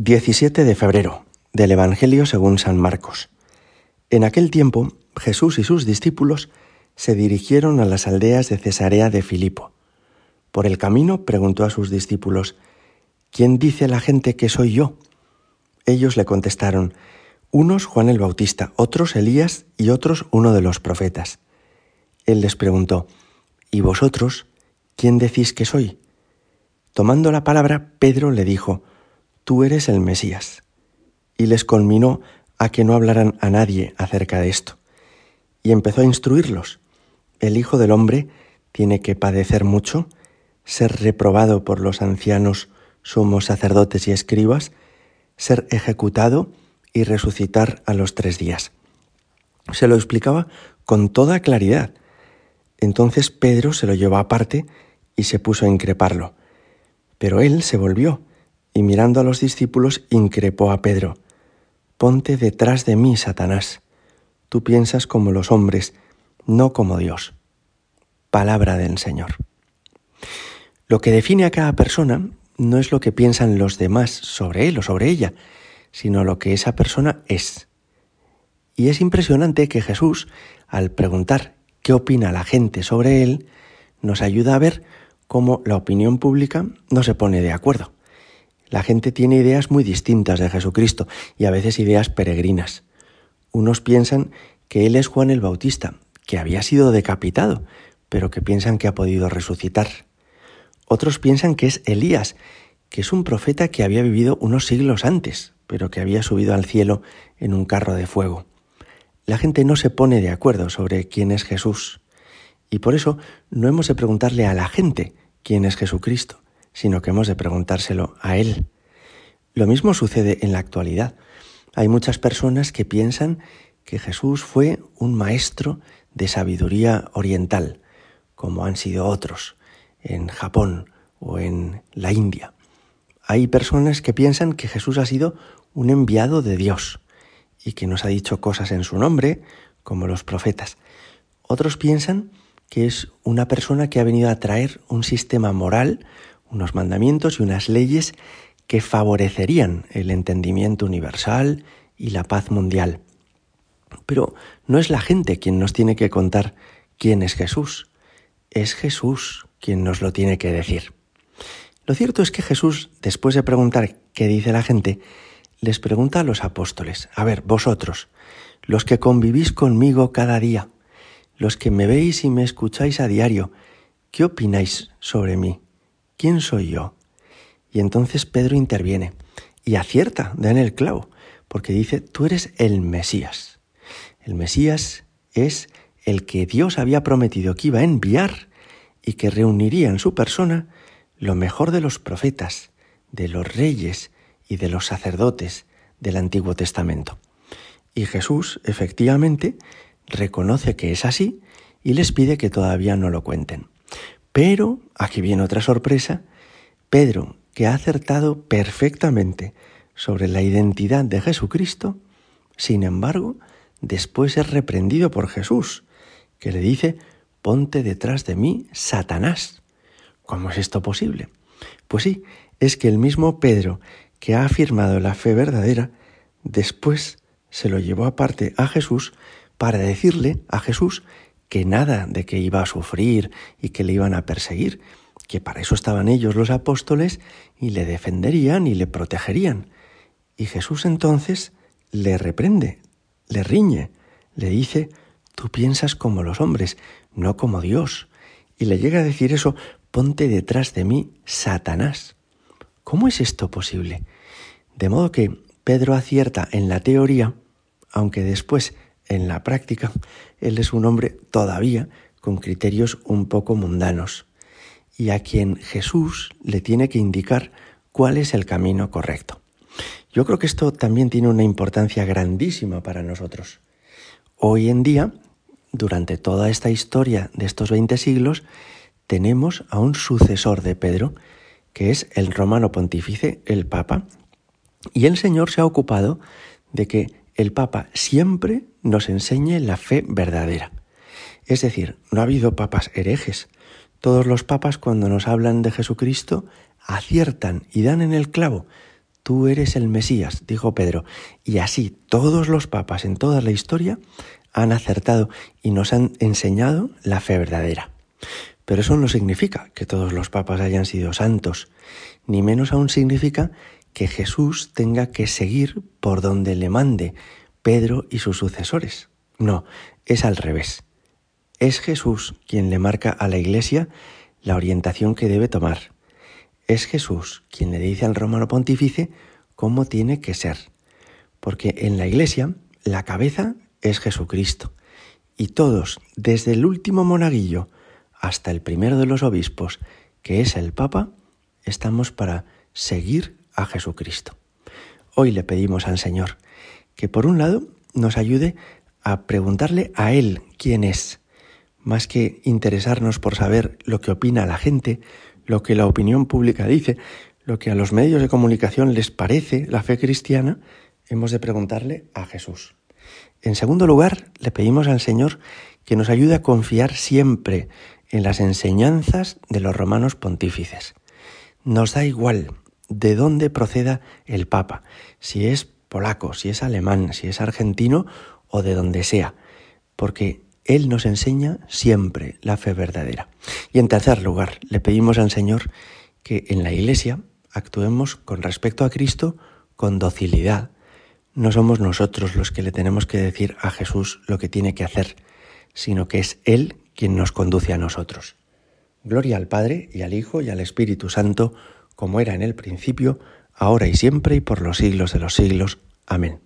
17 de febrero del Evangelio según San Marcos. En aquel tiempo Jesús y sus discípulos se dirigieron a las aldeas de Cesarea de Filipo. Por el camino preguntó a sus discípulos, ¿quién dice la gente que soy yo? Ellos le contestaron, unos Juan el Bautista, otros Elías y otros uno de los profetas. Él les preguntó, ¿y vosotros quién decís que soy? Tomando la palabra, Pedro le dijo, tú eres el Mesías. Y les conminó a que no hablaran a nadie acerca de esto. Y empezó a instruirlos. El Hijo del Hombre tiene que padecer mucho, ser reprobado por los ancianos, sumos sacerdotes y escribas, ser ejecutado y resucitar a los tres días. Se lo explicaba con toda claridad. Entonces Pedro se lo llevó aparte y se puso a increparlo. Pero él se volvió y mirando a los discípulos increpó a Pedro, Ponte detrás de mí, Satanás. Tú piensas como los hombres, no como Dios. Palabra del Señor. Lo que define a cada persona no es lo que piensan los demás sobre él o sobre ella, sino lo que esa persona es. Y es impresionante que Jesús, al preguntar qué opina la gente sobre él, nos ayuda a ver cómo la opinión pública no se pone de acuerdo. La gente tiene ideas muy distintas de Jesucristo y a veces ideas peregrinas. Unos piensan que Él es Juan el Bautista, que había sido decapitado, pero que piensan que ha podido resucitar. Otros piensan que es Elías, que es un profeta que había vivido unos siglos antes, pero que había subido al cielo en un carro de fuego. La gente no se pone de acuerdo sobre quién es Jesús. Y por eso no hemos de preguntarle a la gente quién es Jesucristo, sino que hemos de preguntárselo a Él. Lo mismo sucede en la actualidad. Hay muchas personas que piensan que Jesús fue un maestro de sabiduría oriental, como han sido otros en Japón o en la India. Hay personas que piensan que Jesús ha sido un enviado de Dios y que nos ha dicho cosas en su nombre, como los profetas. Otros piensan que es una persona que ha venido a traer un sistema moral, unos mandamientos y unas leyes que favorecerían el entendimiento universal y la paz mundial. Pero no es la gente quien nos tiene que contar quién es Jesús, es Jesús quien nos lo tiene que decir. Lo cierto es que Jesús, después de preguntar qué dice la gente, les pregunta a los apóstoles, a ver, vosotros, los que convivís conmigo cada día, los que me veis y me escucháis a diario, ¿qué opináis sobre mí? ¿Quién soy yo? Y entonces Pedro interviene y acierta, da en el clavo, porque dice, tú eres el Mesías. El Mesías es el que Dios había prometido que iba a enviar y que reuniría en su persona lo mejor de los profetas, de los reyes y de los sacerdotes del Antiguo Testamento. Y Jesús, efectivamente, reconoce que es así y les pide que todavía no lo cuenten. Pero, aquí viene otra sorpresa, Pedro, que ha acertado perfectamente sobre la identidad de Jesucristo, sin embargo, después es reprendido por Jesús, que le dice, ponte detrás de mí, Satanás. ¿Cómo es esto posible? Pues sí, es que el mismo Pedro, que ha afirmado la fe verdadera, después se lo llevó aparte a Jesús para decirle a Jesús que nada de que iba a sufrir y que le iban a perseguir, que para eso estaban ellos los apóstoles y le defenderían y le protegerían. Y Jesús entonces le reprende, le riñe, le dice, tú piensas como los hombres, no como Dios. Y le llega a decir eso, ponte detrás de mí, Satanás. ¿Cómo es esto posible? De modo que Pedro acierta en la teoría, aunque después en la práctica, él es un hombre todavía con criterios un poco mundanos y a quien Jesús le tiene que indicar cuál es el camino correcto. Yo creo que esto también tiene una importancia grandísima para nosotros. Hoy en día, durante toda esta historia de estos 20 siglos, tenemos a un sucesor de Pedro, que es el romano pontífice, el Papa, y el Señor se ha ocupado de que el Papa siempre nos enseñe la fe verdadera. Es decir, no ha habido papas herejes. Todos los papas cuando nos hablan de Jesucristo aciertan y dan en el clavo. tú eres el Mesías, dijo Pedro. Y así todos los papas en toda la historia han acertado y nos han enseñado la fe verdadera. Pero eso no significa que todos los papas hayan sido santos, ni menos aún significa que Jesús tenga que seguir por donde le mande Pedro y sus sucesores. No, es al revés. Es Jesús quien le marca a la Iglesia la orientación que debe tomar. Es Jesús quien le dice al romano pontífice cómo tiene que ser. Porque en la Iglesia la cabeza es Jesucristo. Y todos, desde el último monaguillo hasta el primero de los obispos, que es el Papa, estamos para seguir a Jesucristo. Hoy le pedimos al Señor que por un lado nos ayude a preguntarle a Él quién es, más que interesarnos por saber lo que opina la gente, lo que la opinión pública dice, lo que a los medios de comunicación les parece la fe cristiana, hemos de preguntarle a Jesús. En segundo lugar, le pedimos al Señor que nos ayude a confiar siempre en las enseñanzas de los romanos pontífices. Nos da igual de dónde proceda el Papa, si es polaco, si es alemán, si es argentino o de donde sea, porque Él nos enseña siempre la fe verdadera. Y en tercer lugar, le pedimos al Señor que en la Iglesia actuemos con respecto a Cristo con docilidad. No somos nosotros los que le tenemos que decir a Jesús lo que tiene que hacer, sino que es Él quien nos conduce a nosotros. Gloria al Padre y al Hijo y al Espíritu Santo, como era en el principio, ahora y siempre y por los siglos de los siglos. Amén.